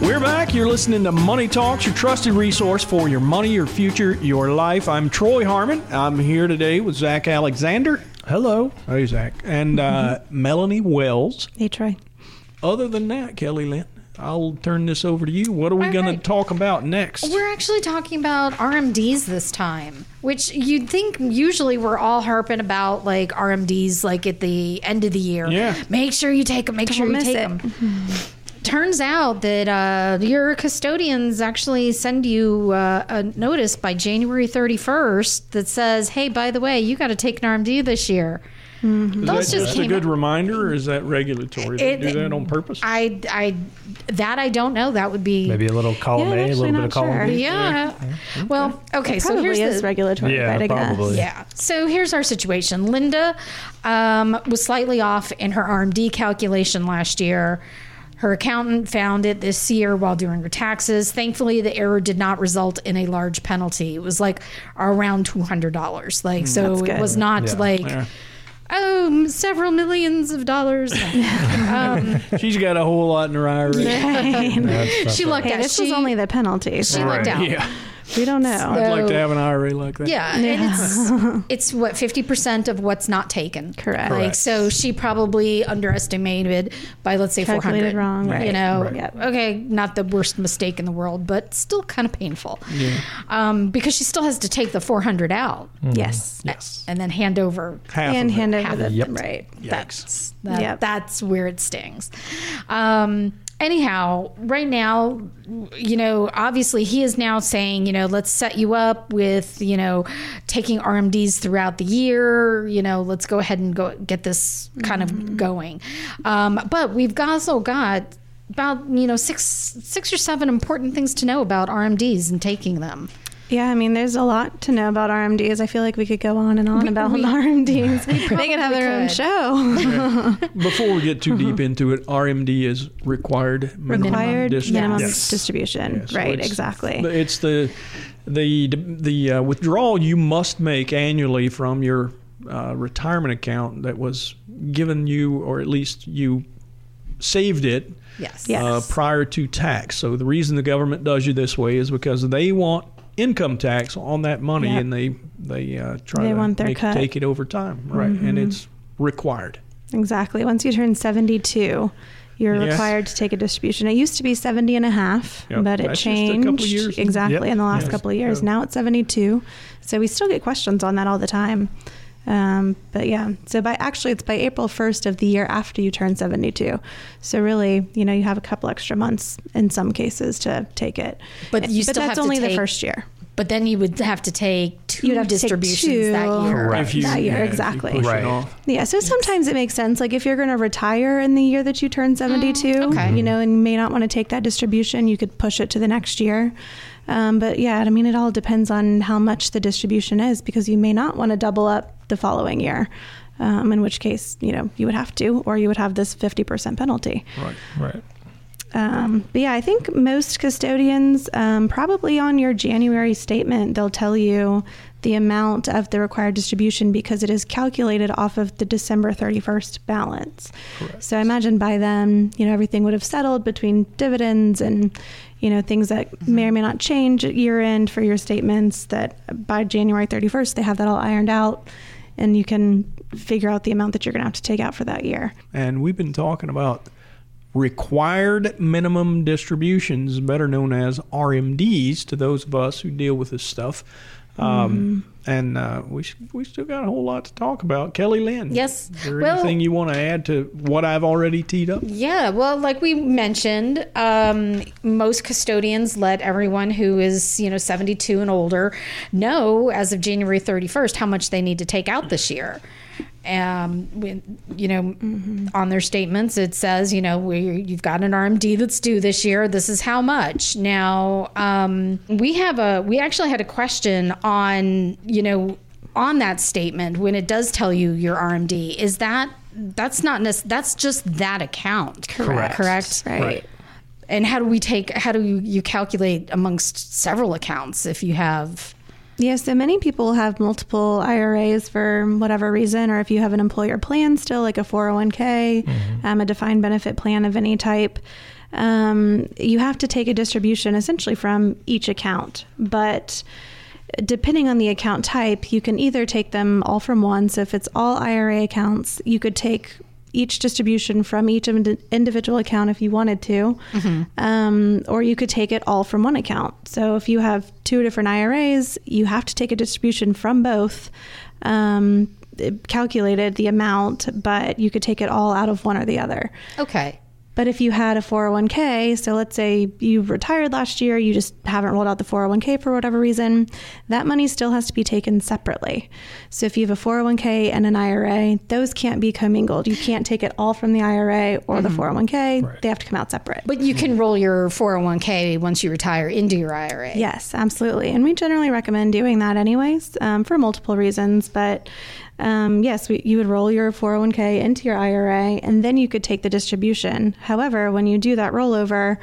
We're back. You're listening to Money Talks, your trusted resource for your money, your future, your life. I'm Troy Harmon. I'm here today with Zach Alexander. Hello. Hey, Zach. And uh, Melanie Wells. Hey, Troy. Other than that, Kelly Lynn, I'll turn this over to you. What are we going right. to talk about next? We're actually talking about RMDs this time, which you'd think usually we're all harping about like RMDs like at the end of the year. Yeah. Make sure you take them. Make sure you miss take it. them. Turns out that uh, your custodians actually send you uh, a notice by January 31st that says, "Hey, by the way, you got to take an RMD this year." is Those that just just a good out. reminder, or is that regulatory? They It- do that on purpose? I, I, that I don't know. That would be Maybe a little column Yeah, A, a little bit of column sure. B. Yeah. Well, okay. So here's is the, regulatory, Yeah, right? I guess. probably. Yeah. So here's our situation. Linda um, was slightly off in her RMD calculation last year. Her accountant found it this year while doing her taxes. Thankfully, the error did not result in a large penalty. It was like around two hundred dollars. Like so, it was not Yeah. like Yeah. oh several millions of dollars. um, She's got a whole lot in her IRA. That's she not looked Hey, at. this she, was only the penalty. she So looked out. Yeah. We don't know. I'd like to have an IRA like that. Yeah, and it's it's what fifty percent of what's not taken. Correct. Like Correct. so, she probably underestimated by let's say four Calculated hundred. wrong, You know, Right. Yep. okay, not the worst mistake in the world, but still kind of painful. Yeah. Um, because she still has to take the four hundred out Yes. Yes. and then hand over. Half And of it. hand over Half the Yep. right. That's that, Yep. that's where it stings. Um, anyhow, right now, you know, obviously he is now saying, you know, let's set you up with, you know, taking RMDs throughout the year. You know, let's go ahead and go get this kind of going. Um, but we've also got about you know six six or seven important things to know about RMDs and taking them. Yeah, I mean, there's a lot to know about RMDs. I feel like we could go on and on about RMDs. We they could have their own could. show. Before we get too deep into it, RMD is required minimum Required distribution. minimum Yes. distribution. Yeah, so right, it's- exactly. It's the the the uh, withdrawal you must make annually from your uh, retirement account that was given you, or at least you saved it Yes. Yes. uh, prior to tax. So the reason the government does you this way is because they want income tax on that money, Yep. and they they uh, try They to want their make cut. Mm-hmm. take it over time, right? And it's required. Exactly. Once you turn 72, you're Yes. required to take a distribution. It used to be 70 and a half, Yep. but it That's changed exactly Yep. in the last Yes. couple of years. Now it's 72. So we still get questions on that all the time. Um, but yeah, so by actually it's by April 1st of the year after you turn 72. So really, you know, you have a couple extra months in some cases to take it. But you still that's have to only the first year. But then you would have to take two You'd have to take distributions that year. Right. If you, That year, yeah, if you exactly. Right. Yeah, so sometimes it makes sense. Like if you're going to retire in the year that you turn 72, Mm, okay. you know, and you may not want to take that distribution, you could push it to the next year. Um, but yeah, I mean, it all depends on how much the distribution is because you may not want to double up the following year. Um, in which case, you know, you would have to, or you would have this 50% penalty. Right. Right. Um, but yeah, I think most custodians, um, probably on your January statement, they'll tell you the amount of the required distribution because it is calculated off of the December 31st balance. Correct. So I imagine by then, you know, everything would have settled between dividends and, you know, things that may or may not change at year end for your statements that by January 31st, they have that all ironed out and you can figure out the amount that you're going to have to take out for that year. And we've been talking about required minimum distributions, better known as RMDs, to those of us who deal with this stuff. Um, And uh, we we still got a whole lot to talk about. Kelly Lynn, Yes. Is there Well- anything you want to add to what I've already teed up? Yeah, well, like we mentioned, um, most custodians let everyone who is, you know, 72 and older know as of January 31st how much they need to take out this year. Um, when, you know, on their statements, it says, you know, we, you've got an RMD that's due this year. This is how much. Now, um, we have a, we actually had a question on, you know, on that statement when it does tell you your RMD. Is that that's not nec- that's just that account. Correct. Correct. Right. Right. And how do we take? How do you, you calculate amongst several accounts if you have? Yeah, so many people have multiple IRAs for whatever reason, or if you have an employer plan still, like a 401k, um, a defined benefit plan of any type, um, you have to take a distribution essentially from each account. But depending on the account type, you can either take them all from one. So if it's all IRA accounts, you could take each distribution from each ind- individual account if you wanted to, um, or you could take it all from one account. So if you have two different IRAs, you have to take a distribution from both. Um, calculated the amount, but you could take it all out of one or the other. Okay. But if you had a 401k, so let's say you retired last year, you just haven't rolled out the 401k for whatever reason, that money still has to be taken separately. So if you have a 401k and an IRA, those can't be commingled. You can't take it all from the IRA or the 401k. Right. They have to come out separate. But you can roll your 401k once you retire into your IRA. Yes, absolutely. And we generally recommend doing that anyways um, for multiple reasons. But um, yes, we, you would roll your 401k into your IRA and then you could take the distribution. However, when you do that rollover,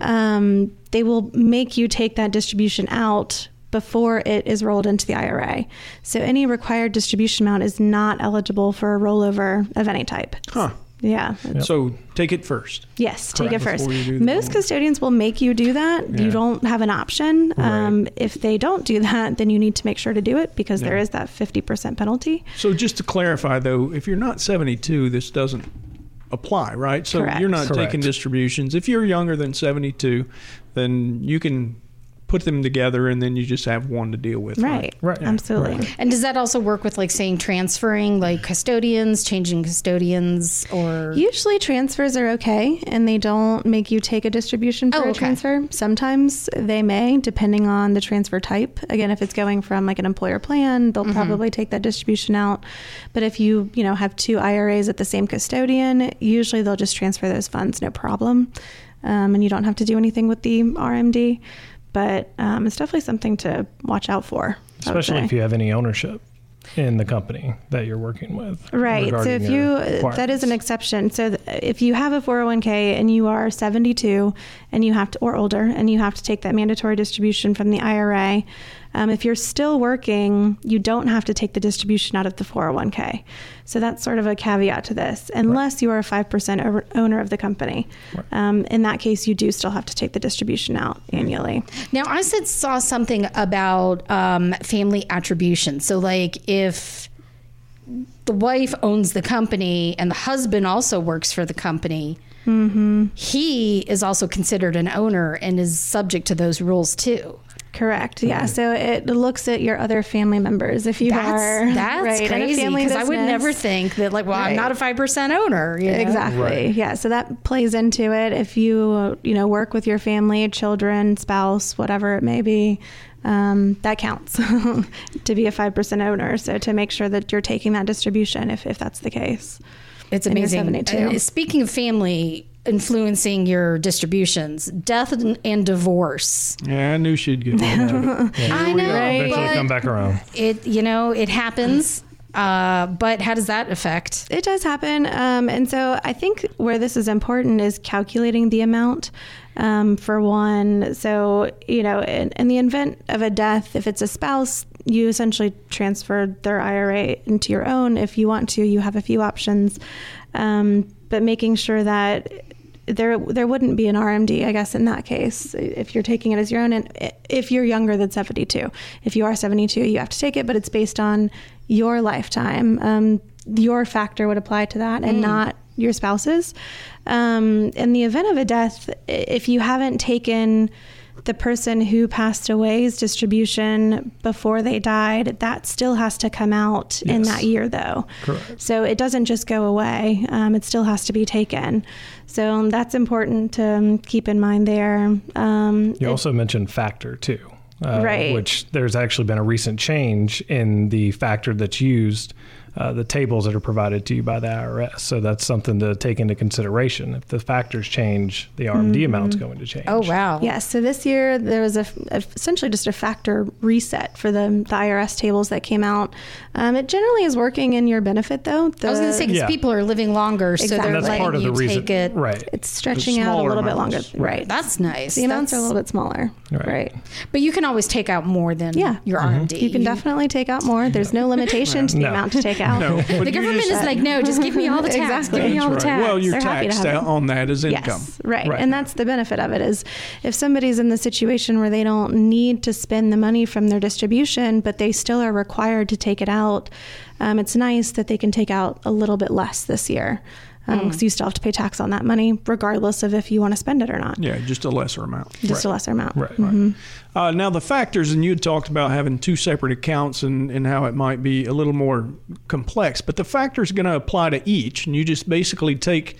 um, they will make you take that distribution out before it is rolled into the IRA. So any required distribution amount is not eligible for a rollover of any type. Huh. Yeah. So take it first. Yes, take it first. Before you do the Most custodians will make you do that. Yeah. You don't have an option. Um, if they don't do that, then you need to make sure to do it because there Yeah. is that 50% penalty. So just to clarify, though, if you're not 72, this doesn't apply, right? So Correct. you're not Correct. taking distributions. If you're younger than 72, then you can put them together and then you just have one to deal with. Right. Right. Absolutely. Right. And does that also work with like saying transferring like custodians, changing custodians or Usually transfers are okay and they don't make you take a distribution for Oh, a okay. transfer. Sometimes they may, depending on the transfer type. Again, if it's going from like an employer plan, they'll probably take that distribution out. But if you, you know, have two IRAs at the same custodian, usually they'll just transfer those funds no problem. Um, and you don't have to do anything with the RMD. But um, it's definitely something to watch out for. Especially if you have any ownership in the company that you're working with. Right. So if you, that is an exception. So th- if you have a 401k and you are 72 and you have to, or older, and you have to take that mandatory distribution from the IRA, um, if you're still working, you don't have to take the distribution out of the 401k. So that's sort of a caveat to this, unless you are a 5% owner of the company. Right. Um, in that case, you do still have to take the distribution out annually. Now, I said saw something about um, family attribution. So, like, if the wife owns the company and the husband also works for the company, he is also considered an owner and is subject to those rules too. Correct. Yeah. So it looks at your other family members. If you That's are that's right, crazy because I would never think that. Like, well, I'm not a five percent owner. you know? Exactly. Right. Yeah. So that plays into it. If you, you know, work with your family, children, spouse, whatever it may be, um, that counts to be a 5% owner. So to make sure that you're taking that distribution if, if that's the case. It's amazing. And speaking of family influencing your distributions, death and, and divorce. Yeah, I knew she'd get that. I know, Eventually but come back around. it you know it happens. Uh, but how does that affect? It does happen. Um, and so I think where this is important is calculating the amount um, for one. So, you know, in, in the event of a death, if it's a spouse, you essentially transfer their IRA into your own. If you want to, you have a few options. Um, but making sure that there there wouldn't be an RMD, I guess, in that case, if you're taking it as your own, and if you're younger than 72. If you are 72, you have to take it, but it's based on your lifetime. Um, your factor would apply to that, and not your spouse's. Um, in the event of a death, if you haven't taken the person who passed away's distribution before they died, that still has to come out in that year, though. Correct. So it doesn't just go away, um, it still has to be taken. So um, that's important to um, keep in mind there. Um, You it- also mentioned factor too, uh, Right. Which there's actually been a recent change in the factor that's used uh, the tables that are provided to you by the IRS. So that's something to take into consideration. If the factors change, the RMD amount's going to change. Oh wow. Yes. So this year there was a, a- essentially just a factor reset for the, the IRS tables that came out. Um, it generally is working in your benefit, though. I was going to The- say because Yeah. people are living longer, so they're And that's letting part of you the reason, take it. right? it's stretching out a smaller little bit longer. amounts. Right. That's nice. the amounts are a little bit smaller. Right. Right. But you can always take out more than Yeah. your RMD. You can definitely take out more. There's no limitation to the No. amount to take out. No, The government just- is like, no, just give me all the tax. Exactly. Give me all the tax. Well, you're They're happy to taxed have out it. on that as income. Yes, right. Right. And that's the benefit of it is if somebody's in the situation where they don't need to spend the money from their distribution, but they still are required to take it out, um, it's nice that they can take out a little bit less this year because you still have to pay tax on that money, regardless of if you want to spend it or not. Yeah, just a lesser amount. Just a lesser amount. Right. Mhm. Uh, now the factors, and you had talked about having two separate accounts and, and how it might be a little more complex, but the factors going to apply to each, and you just basically take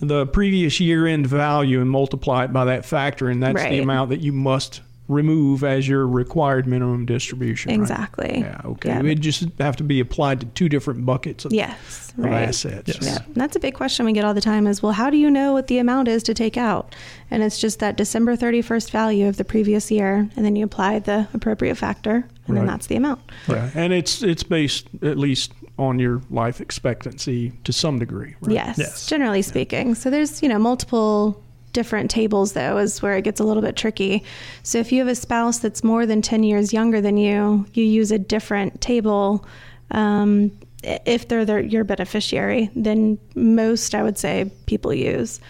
the previous year end value and multiply it by that factor, and that's the amount that you must remove as your required minimum distribution. right? Exactly. Yeah. Okay. Yeah. It just have to be applied to two different buckets of, Yes. of Right. assets. Yes. Yeah, and that's a big question we get all the time is, well, how do you know what the amount is to take out? And it's just that December 31st value of the previous year, and then you apply the appropriate factor, and then that's the amount. Yeah, and it's it's based at least on your life expectancy to some degree. Right? Yes, Yes. generally speaking. So there's, you know, multiple different tables though is where it gets a little bit tricky. So if you have a spouse that's more than 10 years younger than you, you use a different table um, if they're their, your beneficiary than most I would say people use.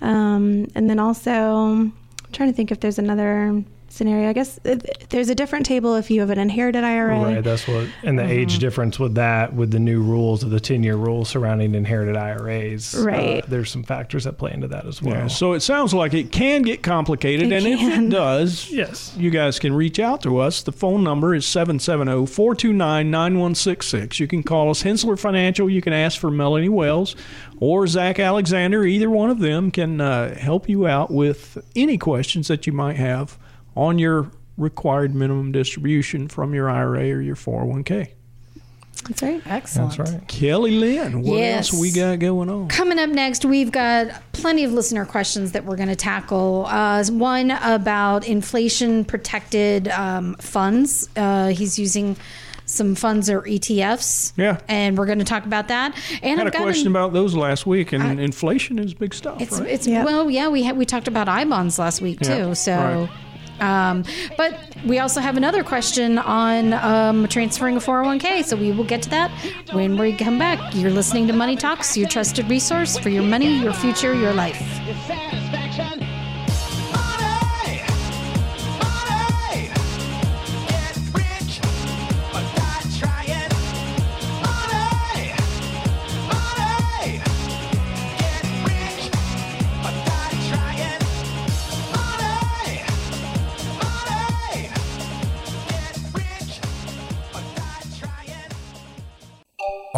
Um, and then also I'm trying to think if there's another scenario. I guess uh, there's a different table if you have an inherited IRA. Right, that's what, and the age difference with that, with the new rules of the 10 year rule surrounding inherited IRAs. uh, Right. there's some factors that play into that as well. Yeah, so it sounds like it can get complicated, It and if it does, Yes. you guys can reach out to us. The phone number is 770-429-9166. You can call us Henssler Financial. You can ask for Melanie Wells or Zach Alexander. Either one of them can uh, help you out with any questions that you might have on your required minimum distribution from your IRA or your 401k. That's right. Excellent. That's right. Kelly Lynn, what Yes. else we got going on? Coming up next, we've got plenty of listener questions that we're going to tackle. Uh, one about inflation protected um, funds. Uh, he's using some funds or ETFs. Yeah. And we're going to talk about that. And I had a I've got a question an- about those last week, and inflation is big stuff, It's right? it's Yeah. well, yeah. We had we talked about I bonds last week too. Yeah, so, um, but we also have another question on um, transferring a four hundred one k. So we will get to that when we come back. You're listening to Money Talks, your trusted resource for your money, your future, your life.